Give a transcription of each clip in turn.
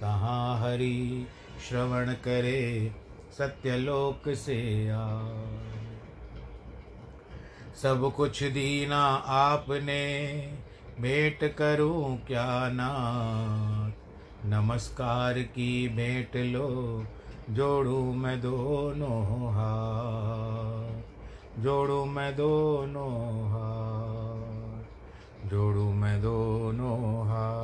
तहाँ हरि श्रवण करे सत्यलोक से आ सब कुछ दीना आपने, भेंट करूँ क्या नाथ? नमस्कार की भेंट लो, जोड़ू मैं दोनों हाथ। जोड़ू मैं दोनों हाथ, जोड़ू मैं दोनों हाथ।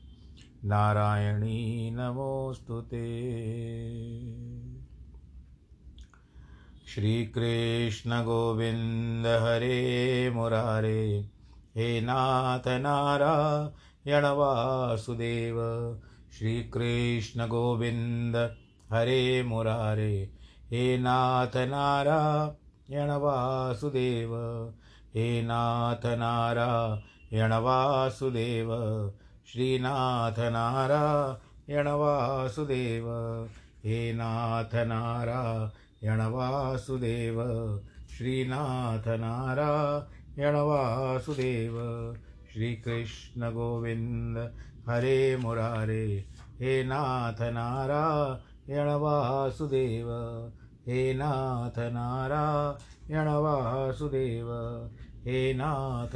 नारायणी नमोऽस्तु ते। श्रीकृष्णगोविन्द हरे मुरारे, हे नाथ नारायण वासुदेव। श्रीकृष्णगोविन्द हरे मुरारे, हे नाथ नारायण वासुदेव। हे नाथ नारायण वासुदेव श्रीनाथ नारायण हे नाथ नारायण वासुदेव श्रीनाथ नारायण वासुदेव श्रीकृष्ण गोविन्द। हरे मुरारे। हे नाथ नारायण हे नाथ नारायण हे नाथ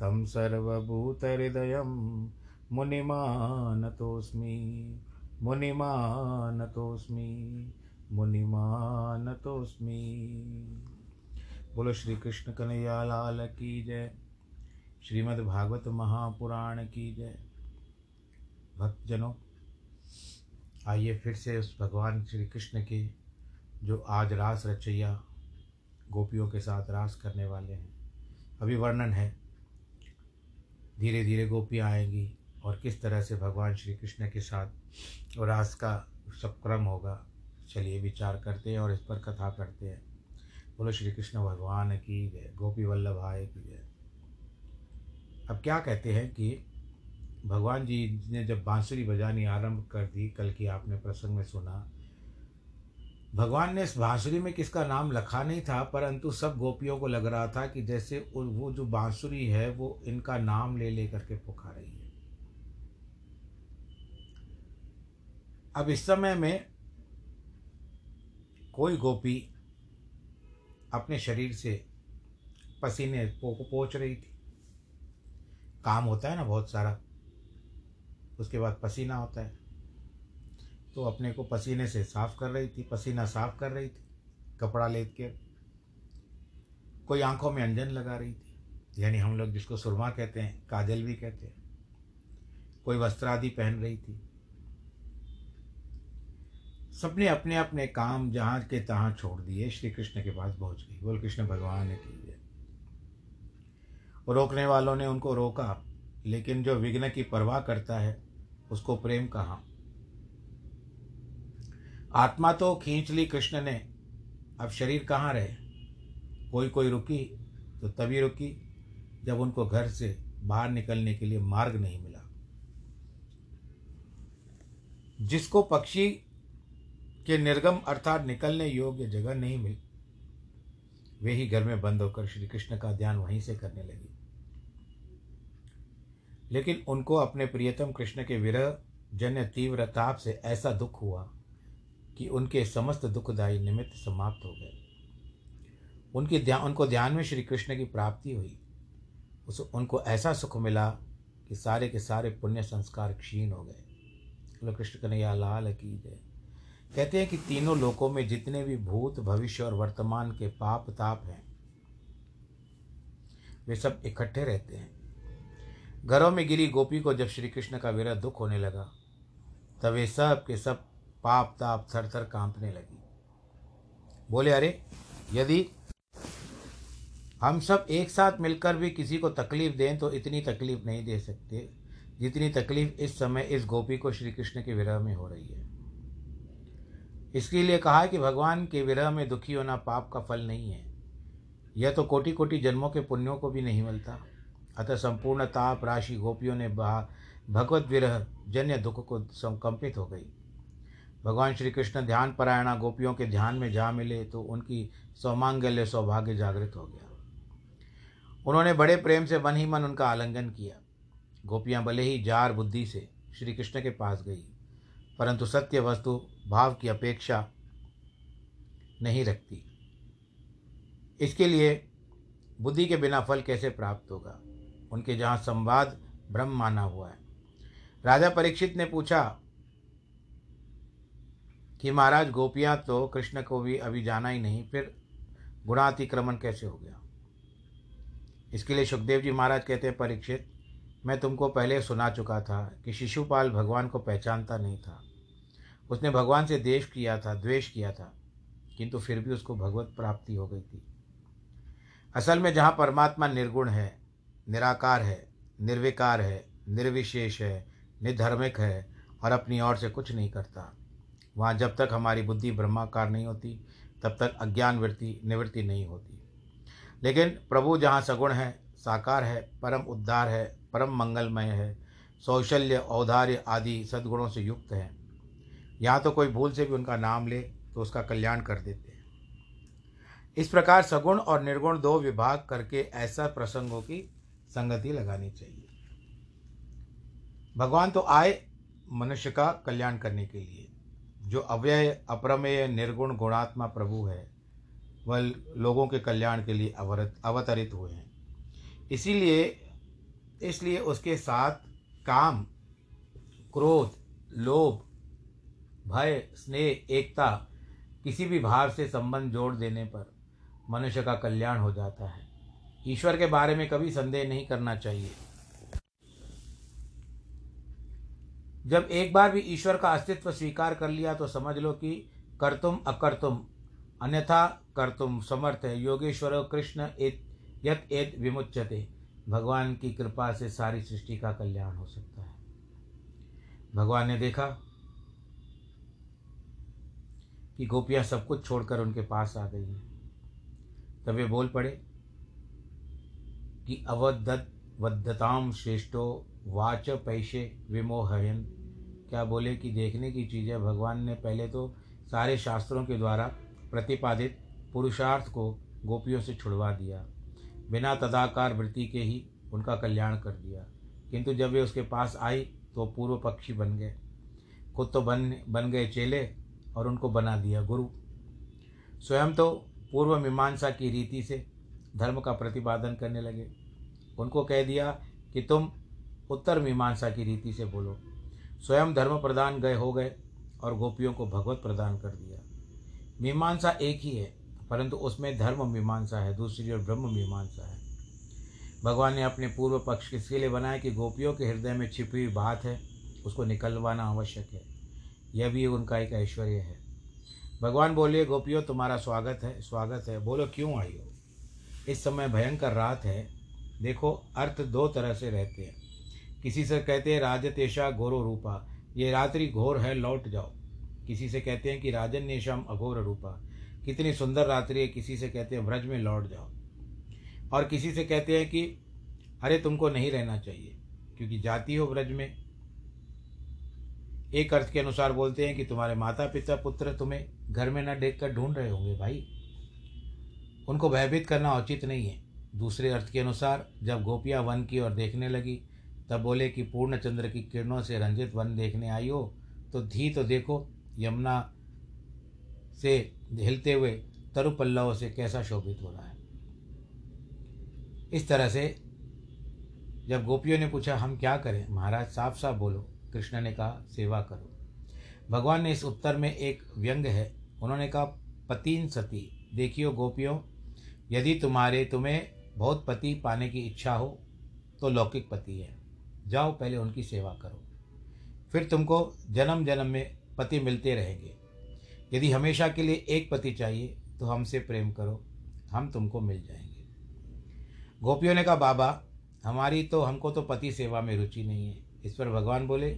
तं सर्वभूतहृदयं मुनिमानतोऽस्मि मुनिमानतोऽस्मि मुनिमानतोऽस्मि। बोलो श्री कृष्ण कन्हैया लाल की जय, श्रीमद् भागवत महापुराण की जय। भक्तजनों, आइए फिर से उस भगवान श्री कृष्ण के जो आज रास रचैया, गोपियों के साथ रास करने वाले हैं। अभी वर्णन है। धीरे धीरे गोपियाँ आएँगी और किस तरह से भगवान श्री कृष्ण के साथ रास का सब क्रम होगा, चलिए विचार करते हैं और इस पर कथा करते हैं। बोलो श्री कृष्ण भगवान की जय, गोपी वल्लभ आय की जय। अब क्या कहते हैं कि भगवान जी ने जब बांसुरी बजानी आरंभ कर दी, कल की आपने प्रसंग में सुना भगवान ने इस बांसुरी में किसका नाम लिखा नहीं था, परंतु सब गोपियों को लग रहा था कि जैसे वो जो बांसुरी है, वो इनका नाम ले ले करके पुकार रही है। अब इस समय में कोई गोपी अपने शरीर से पसीने को पोच रही थी। काम होता है ना बहुत सारा, उसके बाद पसीना होता है। तो अपने को पसीने से साफ़ कर रही थी, पसीना साफ़ कर रही थी, कपड़ा लेत के। कोई आँखों में अंजन लगा रही थी, यानी हम लोग जिसको सुरमा कहते हैं, काजल भी कहते हैं। कोई वस्त्र आदि पहन रही थी। सबने अपने अपने काम जहाँ के तहाँ छोड़ दिए श्री कृष्ण के पास पहुँच गई। बोल, कृष्ण, भगवान ने की रोकने वालों ने उनको रोका, लेकिन जो विघ्न की परवाह करता है, उसको प्रेम कहाँ। आत्मा तो खींच ली कृष्ण ने। अब शरीर कहाँ रहे? कोई कोई रुकी तो तभी रुकी, जब उनको घर से बाहर निकलने के लिए मार्ग नहीं मिला। जिसको पक्षी के निर्गम अर्थात निकलने योग्य जगह नहीं मिली, वे ही घर में बंद होकर श्री कृष्ण का ध्यान वहीं से करने लगी। लेकिन उनको अपने प्रियतम कृष्ण के विरह, जन्य तीव्र ताप से ऐसा दुख हुआ कि उनके समस्त दुखदायी निमित्त समाप्त हो गए। उनकी ध्यान उनको ध्यान में श्री कृष्ण की प्राप्ति हुई। उस, उनको ऐसा सुख मिला कि सारे के सारे पुण्य संस्कार क्षीण हो गए। बोलो, कृष्ण कन्हैया लाल की जय। कहते हैं कि तीनों लोकों में जितने भी भूत, भविष्य और वर्तमान के पाप ताप हैं, वे सब इकट्ठे रहते हैं। घरों में गिरी गोपी को जब श्री कृष्ण का विरह दुख होने लगा, तब वे सब के सब पाप ताप थर थर कांपने लगी। बोले, अरे, यदि हम सब एक साथ मिलकर भी किसी को तकलीफ़ दें तो इतनी तकलीफ़ नहीं दे सकते, जितनी तकलीफ़ इस समय इस गोपी को श्री कृष्ण के विरह में हो रही है। इसके लिए कहा कि भगवान के विरह में दुखी होना पाप का फल नहीं है। यह तो कोटि कोटि जन्मों के पुण्यों को भी नहीं मिलता। अतः संपूर्ण ताप राशि गोपियों ने भगवत विरह, जन्य दुख को संकंपित हो गई। भगवान श्री कृष्ण ध्यान परायणा गोपियों के ध्यान में जा मिले तो उनकी सौमांगल्य सौभाग्य जागृत हो गया। उन्होंने बड़े प्रेम से मन ही मन उनका आलिंगन किया। गोपियाँ भले ही जार बुद्धि से श्री कृष्ण के पास गई, परंतु सत्य वस्तु, भाव की अपेक्षा नहीं रखती। इसके लिए बुद्धि के बिना फल कैसे प्राप्त होगा? उनके जहाँ संवाद ब्रह्म माना हुआ है। राजा परीक्षित ने पूछा कि महाराज, गोपियाँ तो कृष्ण को भी अभी जाना ही नहीं, फिर गुणातिक्रमण कैसे हो गया? इसके लिए सुखदेव जी महाराज कहते हैं, परीक्षित, मैं तुमको पहले सुना चुका था कि शिशुपाल भगवान को पहचानता नहीं था। उसने भगवान से देश किया था, द्वेष किया था, किंतु फिर भी उसको भगवत प्राप्ति हो गई थी। असल में जहाँ परमात्मा निर्गुण है, निराकार है, निर्विकार है, निर्विशेष है, निधर्मिक है और अपनी ओर से कुछ नहीं करता वहाँ जब तक हमारी बुद्धि ब्रह्माकार नहीं होती, तब तक अज्ञान वृत्ति, निवृत्ति नहीं होती। लेकिन प्रभु जहाँ सगुण है, साकार है, परम उद्धार है, परम मंगलमय है सौशल्य औदार्य आदि सद्गुणों से युक्त है। यहाँ तो कोई भूल से भी उनका नाम ले तो उसका कल्याण कर देते हैं। इस प्रकार सगुण और निर्गुण दो विभाग करके ऐसा प्रसंगों की संगति लगानी चाहिए। भगवान तो आए मनुष्य का कल्याण करने के लिए। जो अव्यय, अप्रमेय, निर्गुण गुणात्मा प्रभु है, वह लोगों के कल्याण के लिए अवरत, अवतरित हुए हैं। इसीलिए, इसलिए उसके साथ काम, क्रोध, लोभ, भय, स्नेह, एकता, किसी भी भाव से संबंध जोड़ देने पर मनुष्य का कल्याण हो जाता है। ईश्वर के बारे में कभी संदेह नहीं करना चाहिए। जब एक बार भी ईश्वर का अस्तित्व स्वीकार कर लिया तो समझ लो कि कर्तुम अकर्तुम, अन्यथा कर्तुम समर्थ है। योगेश्वर कृष्ण एत, यत एत विमुच्यते। भगवान की कृपा से सारी सृष्टि का कल्याण हो सकता है। भगवान ने देखा कि गोपियाँ सब कुछ छोड़कर उनके पास आ गई हैं। तब वे बोल पड़े कि अवदत वद्धताम श्रेष्ठो वाच पैसे विमोहयन। क्या बोले कि देखने की चीज़ भगवान ने पहले तो सारे शास्त्रों के द्वारा प्रतिपादित पुरुषार्थ को गोपियों से छुड़वा दिया। बिना तदाकार वृत्ति के ही उनका कल्याण कर दिया। किंतु जब वे उसके पास आई तो पूर्व पक्षी बन गए। खुद तो बन बन गए चेले और उनको बना दिया गुरु। स्वयं तो पूर्व मीमांसा की रीति से धर्म का प्रतिपादन करने लगे। उनको कह दिया कि तुम उत्तर मीमांसा की रीति से बोलो। स्वयं धर्म प्रदान गए हो गए और गोपियों को भगवत प्रदान कर दिया। मीमांसा एक ही है, परंतु उसमें धर्म मीमांसा है, दूसरी ओर ब्रह्म मीमांसा है। भगवान ने अपने पूर्व पक्ष किसके लिए बनाया कि गोपियों के हृदय में छिपी हुई बात है, उसको निकलवाना आवश्यक है। यह भी उनका एक ऐश्वर्य है। भगवान बोलिए गोपियों, तुम्हारा स्वागत है स्वागत है। बोलो, क्यों आई हो? इस समय भयंकर रात है। देखो, अर्थ दो तरह से रहते हैं। किसी से कहते हैं राजतेशा घोरो रूपा। ये रात्रि घोर है, लौट जाओ। किसी से कहते हैं कि, राजन नेशम अघोर रूपा। कितनी सुंदर रात्रि है। किसी से कहते हैं, व्रज में लौट जाओ। और किसी से कहते हैं कि, अरे, तुमको नहीं रहना चाहिए, क्योंकि जाती हो व्रज में। एक अर्थ के अनुसार बोलते हैं कि, तुम्हारे माता पिता पुत्र तुम्हें घर में न देख कर ढूंढ रहे होंगे भाई। उनको भयभीत करना उचित नहीं है। दूसरे अर्थ के अनुसार, जब गोपियाँ वन की ओर देखने लगी तब बोले कि पूर्ण चंद्र की किरणों से रंजित वन देखने आई हो तो धी तो देखो, यमुना से हिलते हुए तरु पल्लवों से कैसा शोभित हो रहा है। इस तरह से जब गोपियों ने पूछा, हम क्या करें? महाराज साफ़ साफ़ बोलो। कृष्ण ने कहा, सेवा करो। भगवान ने इस उत्तर में एक व्यंग है। उन्होंने कहा, पतीन सती, देखियो गोपियों, यदि तुम्हारे तुम्हें बहुत पति पाने की इच्छा हो तो लौकिक पति है। जाओ पहले उनकी सेवा करो। फिर तुमको जन्म जन्म में पति मिलते रहेंगे। यदि हमेशा के लिए एक पति चाहिए तो हमसे प्रेम करो, हम तुमको मिल जाएँगे। गोपियों ने कहा, बाबा, हमारी तो हमको तो पति सेवा में रुचि नहीं है। इस पर भगवान बोले,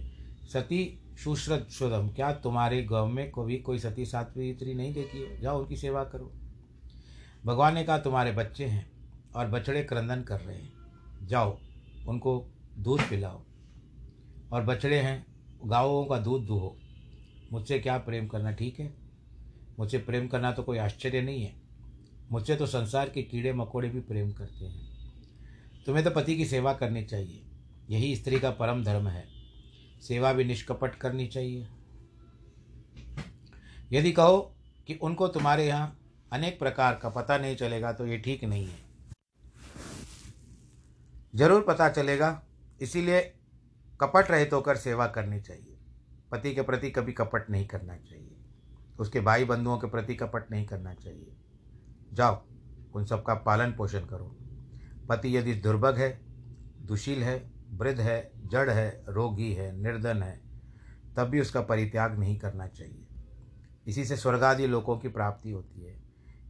सती सुश्रत शुद्धम क्या तुम्हारे गाँव में कभी कोई सती सात्वित्री नहीं देखी है? जाओ उनकी सेवा करो। भगवान ने कहा, तुम्हारे बच्चे हैं और बछड़े क्रंदन कर रहे हैं। जाओ, उनको दूध पिलाओ। और बछड़े हैं, गाँवों का दूध दूहो। मुझसे क्या प्रेम करना ठीक है? मुझसे प्रेम करना तो कोई आश्चर्य नहीं है। मुझसे तो संसार के कीड़े मकोड़े भी प्रेम करते हैं। तुम्हें तो पति की सेवा करनी चाहिए। यही स्त्री का परम धर्म है। सेवा भी निष्कपट करनी चाहिए। यदि कहो कि उनको तुम्हारे यहाँ अनेक प्रकार का पता नहीं चलेगा तो ये ठीक नहीं है। ज़रूर पता चलेगा इसीलिए कपट रहित होकर सेवा करनी चाहिए। पति के प्रति कभी कपट नहीं करना चाहिए। उसके भाई बंधुओं के प्रति कपट नहीं करना चाहिए। जाओ, उन सबका पालन पोषण करो। पति यदि दुर्भग है, दुशील है, वृद्ध है, जड़ है, रोगी है, निर्धन है, तब भी उसका परित्याग नहीं करना चाहिए। इसी से स्वर्गादि लोगों की प्राप्ति होती है।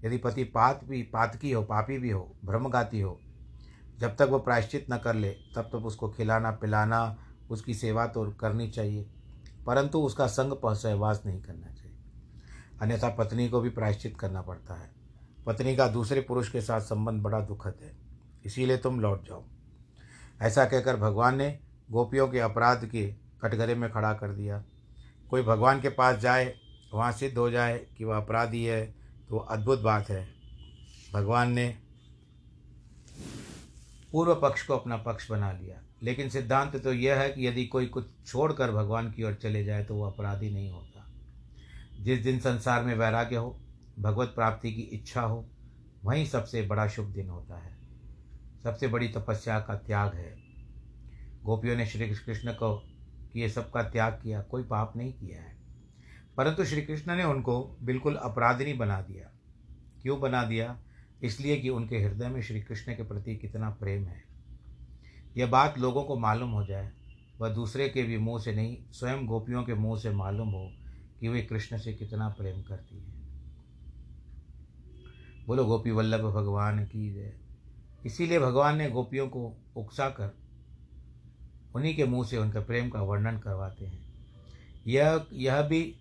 यदि पति पात भी, पातकी हो, पापी भी हो भ्रमगाती हो जब तक वो प्रायश्चित न कर ले, तब तक उसको खिलाना, पिलाना, उसकी सेवा तो करनी चाहिए, परंतु उसका संग सहवास नहीं करना चाहिए। अन्यथा पत्नी को भी प्रायश्चित करना पड़ता है। पत्नी का दूसरे पुरुष के साथ संबंध बड़ा दुखद है, इसीलिए तुम लौट जाओ। ऐसा कहकर भगवान ने गोपियों के अपराध के कटघरे में खड़ा कर दिया। कोई भगवान के पास जाए, वहाँ सिद्ध हो जाए कि वह अपराधी है तो अद्भुत बात है। भगवान ने पूर्व पक्ष को अपना पक्ष बना लिया। लेकिन सिद्धांत तो यह है कि यदि कोई कुछ छोड़कर भगवान की ओर चले जाए तो वह अपराधी नहीं होता। जिस दिन संसार में वैराग्य हो, भगवत प्राप्ति की इच्छा हो, वहीं सबसे बड़ा शुभ दिन होता है। सबसे बड़ी तपस्या का त्याग है। गोपियों ने श्री कृष्ण को कि ये सबका त्याग किया, कोई पाप नहीं किया है। परंतु श्री कृष्ण ने उनको बिल्कुल अपराधिनी बना दिया। क्यों बना दिया? इसलिए कि उनके हृदय में श्री कृष्ण के प्रति कितना प्रेम है। यह बात लोगों को मालूम हो जाए, वह दूसरे के भी मुँह से नहीं, स्वयं गोपियों के मुँह से मालूम हो कि वे कृष्ण से कितना प्रेम करती हैं। बोलो, गोपी वल्लभ, भगवान की जय। इसीलिए भगवान ने गोपियों को उकसा कर उन्हीं के मुँह से उनके प्रेम का वर्णन करवाते हैं। यह यह भी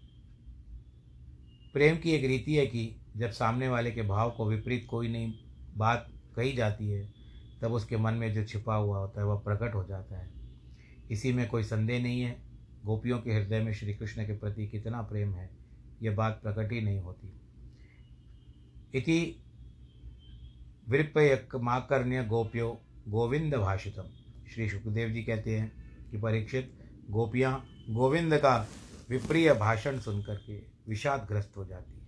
प्रेम की एक रीति है कि जब सामने वाले के भाव को विपरीत कोई नहीं बात कही जाती है, तब उसके मन में जो छिपा हुआ होता है, वह प्रकट हो जाता है। इसी में कोई संदेह नहीं है। गोपियों के हृदय में श्री कृष्ण के प्रति कितना प्रेम है, यह बात प्रकट ही नहीं होती। इति माकर्ण्य गोप्यो गोविंद भाषितम। श्री सुखदेव जी कहते हैं कि परीक्षित गोपियाँ गोविंद का विप्रिय भाषण सुनकर के विषादग्रस्त हो जाती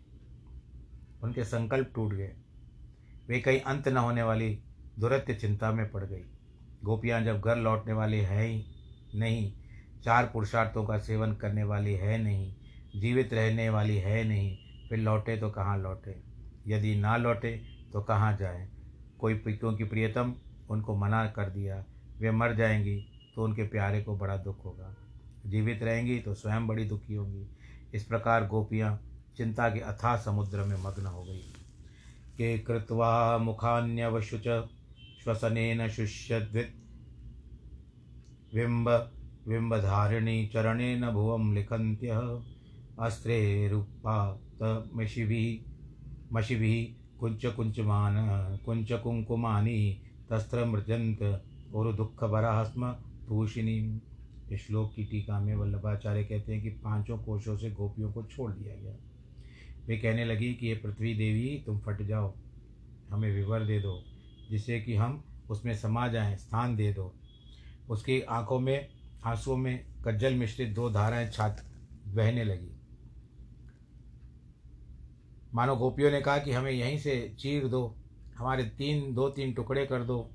उनके संकल्प टूट गए। वे कहीं अंत न होने वाली दुरत्य चिंता में पड़ गई। गोपियाँ जब घर लौटने वाली है ही नहीं, चार पुरुषार्थों का सेवन करने वाली है नहीं, जीवित रहने वाली है नहीं, फिर लौटे तो कहाँ लौटे? यदि ना लौटे तो कहाँ जाए? कोई क्योंकि प्रियतम उनको मना कर दिया, वे मर जाएँगी तो उनके प्यारे को बड़ा दुख होगा। जीवित रहेंगी तो स्वयं बड़ी दुखी होंगी। इस प्रकार गोपियाँ चिंता के अथाह समुद्र में मग्न हो गई। के कृत्वा मुखान्यवशुच श्वसन शुष्यद्वित। बिंब बिंबधारिणी चरणेन भुवं लिखन्त्य। अस्त्रेरुपातमशिभिः मशिभिः कुञ्चकुञ्चमान कुञ्चकुङ्कुमानि तस्त्रमृजन्त और दुःखभरा स्म भूषिणी। इस श्लोक की टीका में वल्लभाचार्य कहते हैं कि पाँचों कोशों से गोपियों को छोड़ दिया गया। वे कहने लगी कि ये पृथ्वी देवी, तुम फट जाओ। हमें विवर दे दो, जिससे कि हम उसमें समा जाएँ, स्थान दे दो। उसकी आँखों में, आंसुओं में कज्जल मिश्रित दो धाराएँ छात बहने लगी। मानो गोपियों ने कहा कि हमें यहीं से चीर दो, हमारे तीन, दो तीन टुकड़े कर दो।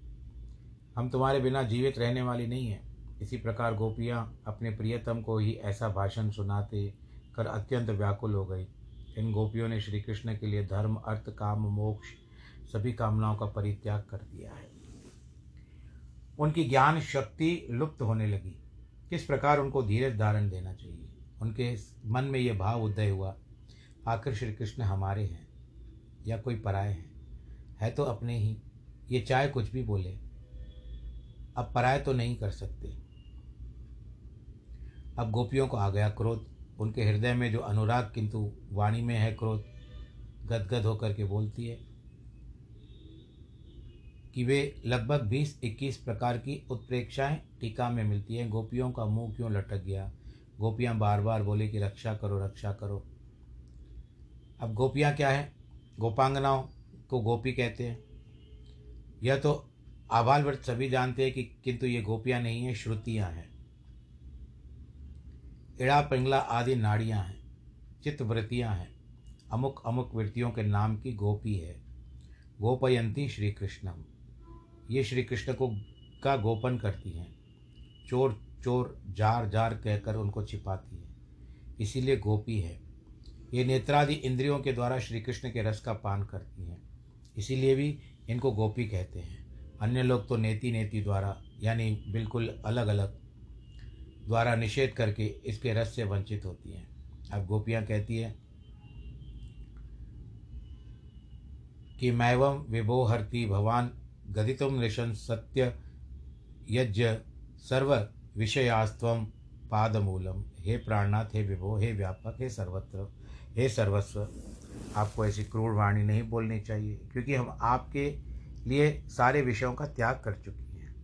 हम तुम्हारे बिना जीवित रहने वाली नहीं है। इसी प्रकार गोपियाँ अपने प्रियतम को ही ऐसा भाषण सुनाते कर अत्यंत व्याकुल हो गई। इन गोपियों ने श्री कृष्ण के लिए धर्म, अर्थ, काम, मोक्ष, सभी कामनाओं का परित्याग कर दिया है। उनकी ज्ञान शक्ति लुप्त होने लगी। किस प्रकार उनको धीरज धारण देना चाहिए? उनके मन में ये भाव उदय हुआ, आखिर श्री कृष्ण हमारे हैं या कोई पराए हैं? है तो अपने ही। ये चाहे कुछ भी बोले, अब पराए तो नहीं कर सकते। अब गोपियों को आ गया क्रोध। उनके हृदय में जो अनुराग किंतु वाणी में है क्रोध, गदगद होकर के बोलती है कि वे लगभग बीस इक्कीस प्रकार की उत्प्रेक्षाएँ टीका में मिलती हैं। गोपियों का मुँह क्यों लटक गया? गोपियाँ बार बार बोले कि रक्षा करो रक्षा करो। अब गोपियाँ क्या है? गोपांगनाओं को गोपी कहते हैं। यह तो आभाल सभी जानते हैं कि किंतु ये गोपियाँ नहीं हैं, श्रुतियाँ हैं। इड़ा पिंगला आदि नाड़ियाँ हैं, चित्तवृत्तियाँ हैं। अमुक अमुक वृत्तियों के नाम की गोपी है। गोपयंती श्री कृष्णम ये श्री कृष्ण को का गोपन करती हैं। चोर चोर जार जार कहकर उनको छिपाती है। इसीलिए गोपी है। ये नेत्रादि इंद्रियों के द्वारा श्री कृष्ण के रस का पान करती हैं। इसीलिए भी इनको गोपी कहते हैं। अन्य लोग तो नेति नेति द्वारा, यानी बिल्कुल अलग अलग द्वारा निषेध करके इसके रस से वंचित होती हैं। अब गोपियाँ कहती हैं कि मैवम विभोहरती भवान गदितुम निशन सत्य यज्ञ सर्व विषयास्व पादमूलम। हे प्राणनाथ हे विभो, हे व्यापक, हे सर्वत्र, हे सर्वस्व, आपको ऐसी क्रूर वाणी नहीं बोलनी चाहिए, क्योंकि हम आपके लिए सारे विषयों का त्याग कर चुकी हैं।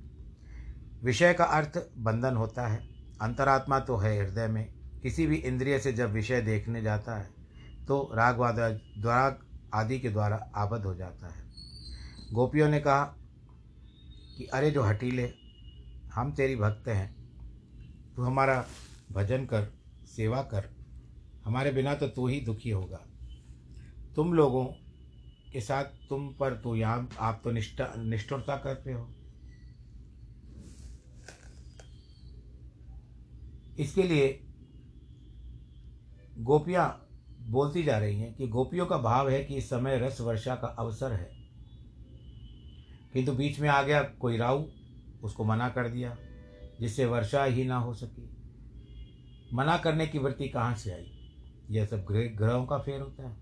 विषय का अर्थ बंधन होता है। अंतरात्मा तो है हृदय में। किसी भी इंद्रिय से जब विषय देखने जाता है तो रागवाद द्वारा आदि के द्वारा आबद्ध हो जाता है। गोपियों ने कहा कि, अरे जो हटीले, हम तेरी भक्त हैं। तू हमारा भजन कर, सेवा कर। हमारे बिना तो तू ही दुखी होगा। तुम लोगों के साथ तुम पर तो यहाँ आप तो निष्ठा, निष्ठुरता करते हो। इसके लिए गोपियाँ बोलती जा रही हैं कि गोपियों का भाव है कि इस समय रस वर्षा का अवसर है। किंतु बीच में आ गया कोई राहु, उसको मना कर दिया, जिससे वर्षा ही ना हो सकी। मना करने की वृत्ति कहाँ से आई? यह सब ग्रह ग्रहों का फेर होता है।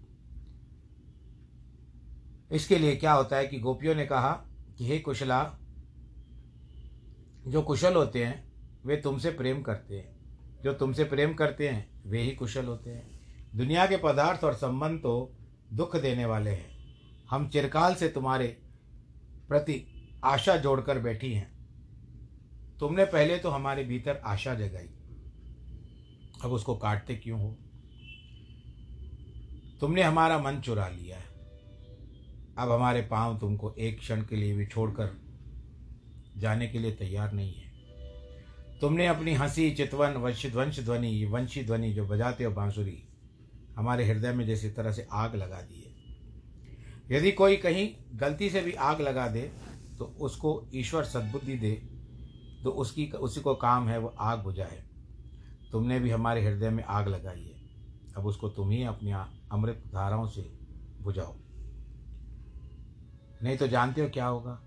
इसके लिए क्या होता है कि गोपियों ने कहा कि हे कुशला, जो कुशल होते हैं, वे तुमसे प्रेम करते हैं। जो तुमसे प्रेम करते हैं, वे ही कुशल होते हैं। दुनिया के पदार्थ और संबंध तो दुख देने वाले हैं। हम चिरकाल से तुम्हारे प्रति आशा जोड़कर बैठी हैं। तुमने पहले तो हमारे भीतर आशा जगाई। अब उसको काटते क्यों हो? तुमने हमारा मन चुरा लिया है। अब हमारे पाँव तुमको एक क्षण के लिए भी छोड़कर जाने के लिए तैयार नहीं है। तुमने अपनी हँसी, चितवन, वंश ध्वंश ध्वनि वंशी ध्वनि जो बजाते हो बांसुरी, हमारे हृदय में जैसी तरह से आग लगा दी है। यदि कोई कहीं गलती से भी आग लगा दे तो उसको ईश्वर सद्बुद्धि दे तो उसकी, उसी को काम है वो आग बुझाए। तुमने भी हमारे हृदय में आग लगाई है। अब उसको तुम ही अपनी अमृत धाराओं से बुझाओ। नहीं तो जानते हो क्या होगा?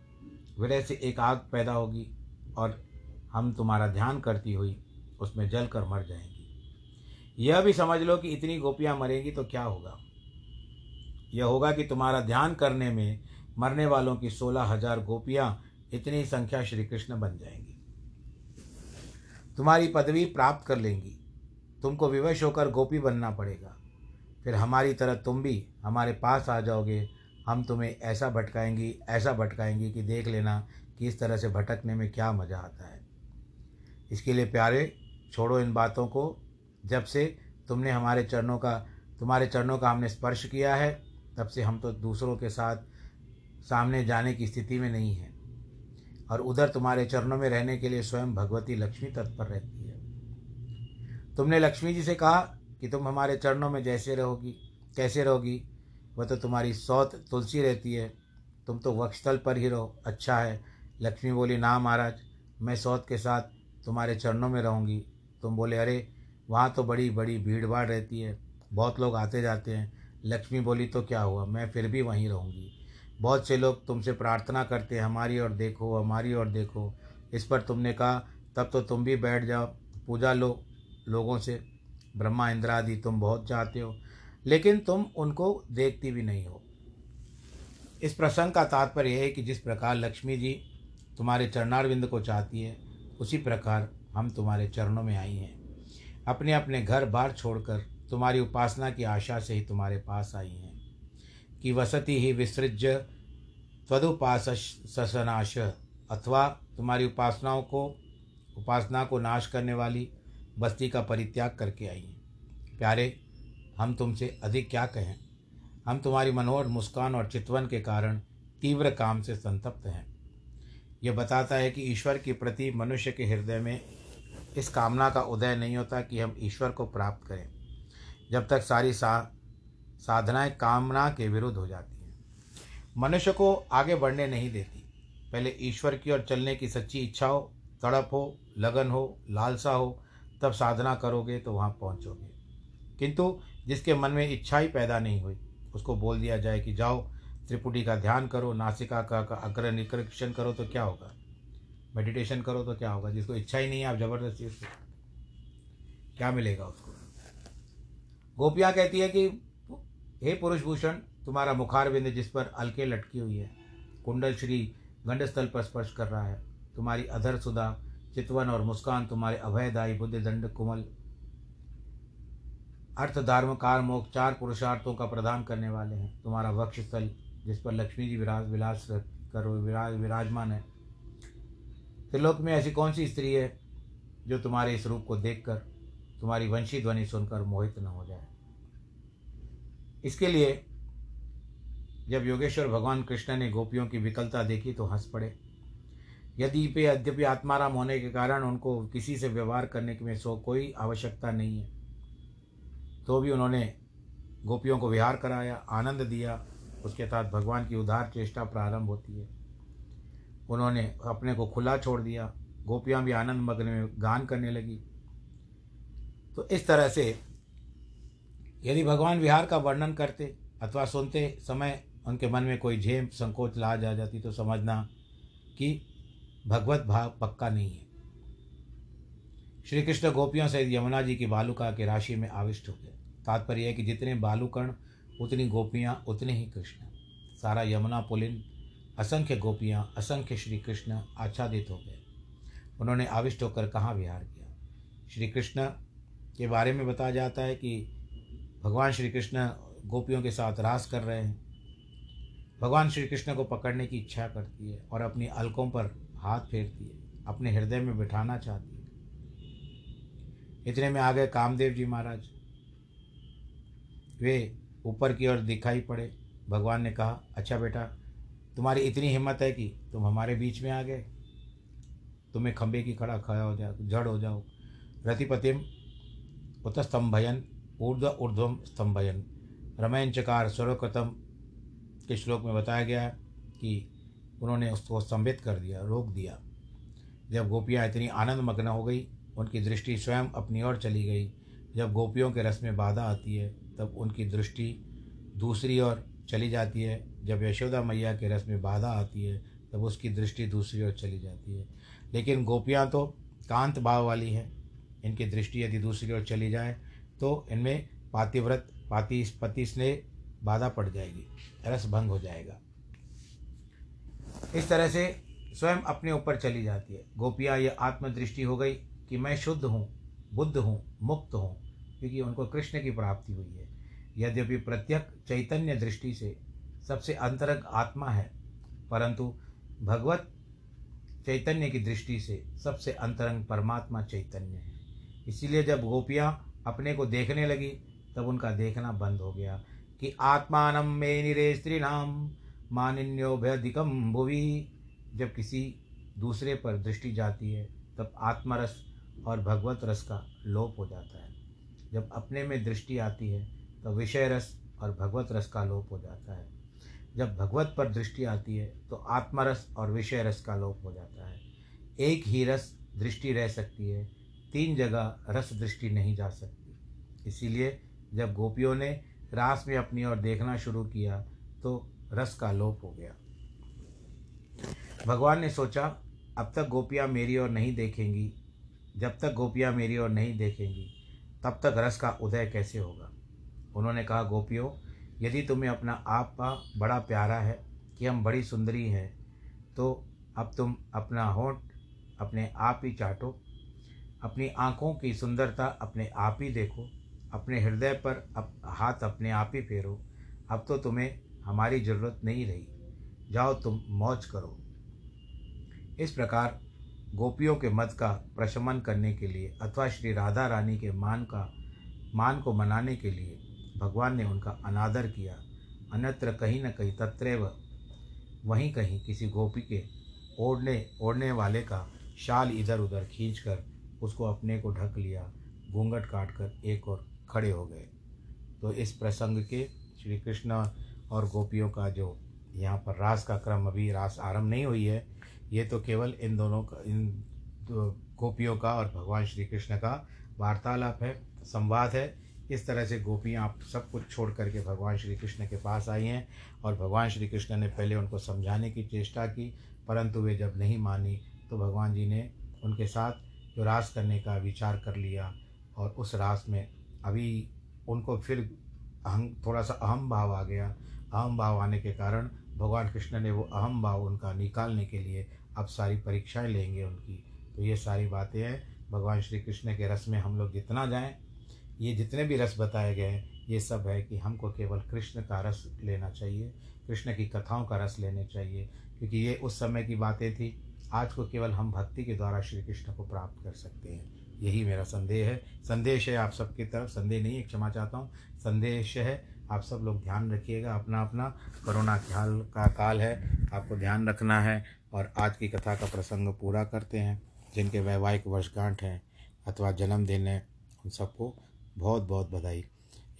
विरह से एक आग पैदा होगी और हम तुम्हारा ध्यान करती हुई उसमें जल कर मर जाएँगी। यह भी समझ लो कि इतनी गोपियाँ मरेंगी तो क्या होगा? यह होगा कि तुम्हारा ध्यान करने में मरने वालों की सोलह हज़ार गोपियाँ इतनी संख्या श्री कृष्ण बन जाएँगी। तुम्हारी पदवी प्राप्त कर लेंगी। तुमको विवश होकर गोपी बनना पड़ेगा। फिर हमारी तरह तुम भी हमारे पास आ जाओगे। हम तुम्हें ऐसा भटकाएँगी ऐसा भटकाएँगी कि देख लेना कि इस तरह से भटकने में क्या मज़ा आता है। इसके लिए प्यारे, छोड़ो इन बातों को। जब से तुमने हमारे चरणों का, तुम्हारे चरणों का हमने स्पर्श किया है, तब से हम तो दूसरों के साथ सामने जाने की स्थिति में नहीं है। और उधर तुम्हारे चरणों में रहने के लिए स्वयं भगवती लक्ष्मी तत्पर रहती है। तुमने लक्ष्मी जी से कहा कि तुम हमारे चरणों में जैसे रहोगी, कैसे रहोगी? वह तो तुम्हारी सौत तुलसी रहती है। तुम तो वक्षस्थल पर ही रहो। अच्छा है। लक्ष्मी बोली, ना महाराज, मैं सौत के साथ तुम्हारे चरणों में रहूँगी। तुम बोले, अरे, वहाँ तो बड़ी बड़ी भीड़ भाड़ रहती है। बहुत लोग आते जाते हैं। लक्ष्मी बोली तो क्या हुआ? मैं फिर भी वहीं रहूँगी। बहुत से लोग तुमसे प्रार्थना करते हैं, हमारी ओर देखो, हमारी ओर देखो। इस पर तुमने कहा, तब तो तुम भी बैठ जाओ। पूजा लो लोगों से। ब्रह्मा, इंद्र आदि तुम बहुत चाहते हो, लेकिन तुम उनको देखती भी नहीं हो। इस प्रसंग का तात्पर्य है कि जिस प्रकार लक्ष्मी जी तुम्हारे चरणारविंद को चाहती है उसी प्रकार हम तुम्हारे चरणों में आई हैं। अपने अपने घर बार छोड़कर तुम्हारी उपासना की आशा से ही तुम्हारे पास आई हैं। कि वसति ही विसृज्य त्वदुपास ससनाश, अथवा तुम्हारी उपासनाओं को, उपासना को नाश करने वाली बस्ती का परित्याग करके आई हैं। प्यारे, हम तुमसे अधिक क्या कहें? हम तुम्हारी मनोहर मुस्कान और चितवन के कारण तीव्र काम से संतप्त हैं। यह बताता है कि ईश्वर के प्रति मनुष्य के हृदय में इस कामना का उदय नहीं होता कि हम ईश्वर को प्राप्त करें, जब तक सारी सा, साधनाएँ कामना के विरुद्ध हो जाती हैं। मनुष्य को आगे बढ़ने नहीं देती। पहले ईश्वर की ओर चलने की सच्ची इच्छा हो, तड़प हो, लगन हो, लालसा हो, तब साधना करोगे तो वहाँ पहुँचोगे। किंतु जिसके मन में इच्छा ही पैदा नहीं हुई, उसको बोल दिया जाए कि जाओ त्रिपुटी का ध्यान करो नासिका का, अग्र निकृषण करो तो क्या होगा? मेडिटेशन करो तो क्या होगा? जिसको इच्छा ही नहीं है आप ज़बरदस्ती उसको क्या मिलेगा उसको? गोपियाँ कहती है कि हे पुरुष भूषण तुम्हारा मुखार बिंद जिस पर अलके लटकी हुई है कुंडल श्री गंडस्थल पर स्पर्श कर रहा है तुम्हारी अधर सुधा चितवन और मुस्कान तुम्हारे अभयदायी बुद्धि दंड कुमल अर्थ धर्म कार मोक्ष चार पुरुषार्थों का प्रदान करने वाले हैं। तुम्हारा वक्ष स्थल जिस पर लक्ष्मी जी विराज विलास करो विराज विराजमान है। त्रिलोक में ऐसी कौन सी स्त्री है जो तुम्हारे इस रूप को देखकर तुम्हारी वंशी ध्वनि सुनकर मोहित न हो जाए? इसके लिए जब योगेश्वर भगवान कृष्ण ने गोपियों की विकलता देखी तो हंस पड़े। यदि पे यद्यपि आत्माराम होने के कारण उनको किसी से व्यवहार करने में सो कोई आवश्यकता नहीं है तो भी उन्होंने गोपियों को विहार कराया, आनंद दिया उसके साथ भगवान की उदार चेष्टा प्रारंभ होती है। उन्होंने अपने को खुला छोड़ दिया। गोपियाँ भी आनंद मग्न में गान करने लगी। तो इस तरह से यदि भगवान विहार का वर्णन करते अथवा सुनते समय उनके मन में कोई झेम, संकोच, लाज आ जाती तो समझना कि भगवत भाव पक्का नहीं है। श्री कृष्ण गोपियों से यमुना जी की बालुका के राशि में आविष्ट हो गए। तात्पर्य है कि जितने बालुकर्ण उतनी गोपियाँ, उतने ही कृष्ण। सारा यमुना पुलिन, असंख्य गोपियाँ, असंख्य श्री कृष्ण आच्छादित हो गए। उन्होंने आविष्ट होकर कहाँ विहार किया? श्री कृष्ण के बारे में बताया जाता है कि भगवान श्री कृष्ण गोपियों के साथ रास कर रहे हैं। भगवान श्री कृष्ण को पकड़ने की इच्छा करती है और अपनी अलकों पर हाथ फेरती है, अपने हृदय में बिठाना चाहती है। इतने में आ गए कामदेव जी महाराज। वे ऊपर की ओर दिखाई पड़े। भगवान ने कहा अच्छा बेटा, तुम्हारी इतनी हिम्मत है कि तुम हमारे बीच में आ गए। तुम्हें खंबे की खड़ा खड़ा हो जाओ, जड़ हो जाओ। रतिपतिम उत स्तंभयन, ऊर्ध्व ऊर्ध्वम स्तंभयन। रमयन चकार सर्वकृतम के श्लोक में बताया गया कि उन्होंने उसको स्तंभित कर दिया, रोक दिया। जब गोपियाँ इतनी आनंद मग्न हो गई, उनकी दृष्टि स्वयं अपनी ओर चली गई। जब गोपियों के रस में बाधा आती है तब उनकी दृष्टि दूसरी ओर चली जाती है। जब यशोदा मैया के रस में बाधा आती है, तब उसकी दृष्टि दूसरी ओर चली जाती है। लेकिन गोपियाँ तो कांत भाव वाली हैं। इनकी दृष्टि यदि दूसरी ओर चली जाए तो इनमें पातिव्रत, पाति, पति स्नेह, बाधा पड़ जाएगी, रस भंग हो जाएगा। इस तरह से स्वयं अपने ऊपर चली जाती है। गोपियाँ यह आत्मदृष्टि हो गई कि मैं शुद्ध हूँ, बुद्ध हूँ, मुक्त हूँ। क्योंकि उनको कृष्ण की प्राप्ति हुई है। यद्यपि प्रत्यक चैतन्य दृष्टि से सबसे अंतरंग आत्मा है, परंतु भगवत चैतन्य की दृष्टि से सबसे अंतरंग परमात्मा चैतन्य है। इसीलिए जब गोपियाँ अपने को देखने लगी, तब उनका देखना बंद हो गया कि आत्मान मे निरे स्त्रीणाम मानिन्योभ्यधिकम भुवि। जब किसी दूसरे पर दृष्टि जाती है, तब आत्मरस और भगवत रस का लोप हो जाता है। जब अपने में दृष्टि आती है तो विषय रस और भगवत रस का लोप हो जाता है। जब भगवत पर दृष्टि आती है तो आत्मरस और विषय रस का लोप हो जाता है। एक ही रस दृष्टि रह सकती है, तीन जगह रस दृष्टि नहीं जा सकती। इसीलिए जब गोपियों ने रास में अपनी ओर देखना शुरू किया तो रस का लोप हो गया। भगवान ने सोचा, अब तक गोपियाँ मेरी ओर नहीं देखेंगी, जब तक गोपियाँ मेरी ओर नहीं देखेंगी तब तक रस का उदय कैसे होगा? उन्होंने कहा गोपियों यदि तुम्हें अपना आप बड़ा प्यारा है कि हम बड़ी सुंदरी हैं तो अब तुम अपना होंठ अपने आप ही चाटो अपनी आँखों की सुंदरता अपने आप ही देखो अपने हृदय पर अप, हाथ अपने आप ही फेरो। अब तो तुम्हें हमारी ज़रूरत नहीं रही। जाओ तुम मौज करो। इस प्रकार गोपियों के मत का प्रशमन करने के लिए अथवा श्री राधा रानी के मान का, मान को मनाने के लिए भगवान ने उनका अनादर किया। अन्यत्र कहीं न कहीं तत्रैव, वहीं कहीं किसी गोपी के ओढ़ने ओढ़ने वाले का शाल इधर उधर खींचकर उसको अपने को ढक लिया, घूंघट काट कर एक और खड़े हो गए। तो इस प्रसंग के श्री कृष्ण और गोपियों का जो यहाँ पर रास का क्रम अभी रास आरंभ नहीं हुई है ये तो केवल इन दोनों का, इन गोपियों का और भगवान श्री कृष्ण का वार्तालाप है, संवाद है। इस तरह से गोपियाँ आप सब कुछ छोड़ करके भगवान श्री कृष्ण के पास आई हैं और भगवान श्री कृष्ण ने पहले उनको समझाने की चेष्टा की, परंतु वे जब नहीं मानी तो भगवान जी ने उनके साथ जो रास करने का विचार कर लिया और उस रास में अभी उनको फिर अहम थोड़ा सा अहम भाव आ गया। अहम भाव आने के कारण भगवान कृष्ण ने वो अहम भाव उनका निकालने के लिए अब सारी परीक्षाएँ लेंगे उनकी। तो ये सारी बातें हैं। भगवान श्री कृष्ण के रस में हम लोग जितना जाएँ, ये जितने भी रस बताए गए हैं, ये सब है कि हमको केवल कृष्ण का रस लेना चाहिए, कृष्ण की कथाओं का रस लेने चाहिए, क्योंकि ये उस समय की बातें थी। आज को केवल हम भक्ति के द्वारा श्री कृष्ण को प्राप्त कर सकते हैं। यही मेरा संदेह है। संदेश है आप सबकी तरफ़। संदेह नहीं है क्षमा चाहता हूँ। संदेश है आप सब लोग ध्यान रखिएगा अपना अपना कोरोना ख्याल का काल है, आपको ध्यान रखना है और आज की कथा का प्रसंग पूरा करते हैं, जिनके वैवाहिक वर्षगांठ हैं अथवा जन्मदिन है, उन सबको बहुत बहुत बधाई।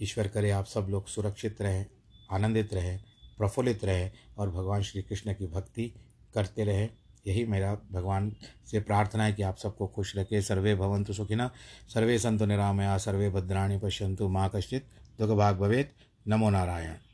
ईश्वर करे आप सब लोग सुरक्षित रहें, आनंदित रहें, प्रफुल्लित रहें और भगवान श्री कृष्ण की भक्ति करते रहें। यही मेरा भगवान से प्रार्थना है कि आप सबको खुश रखे। सर्वे भवंतु सुखिना सर्वे संतु निरामया, सर्वे भद्राणी पश्यंतु माँ कश्चित दुख भाग भवेत। नमो नारायण।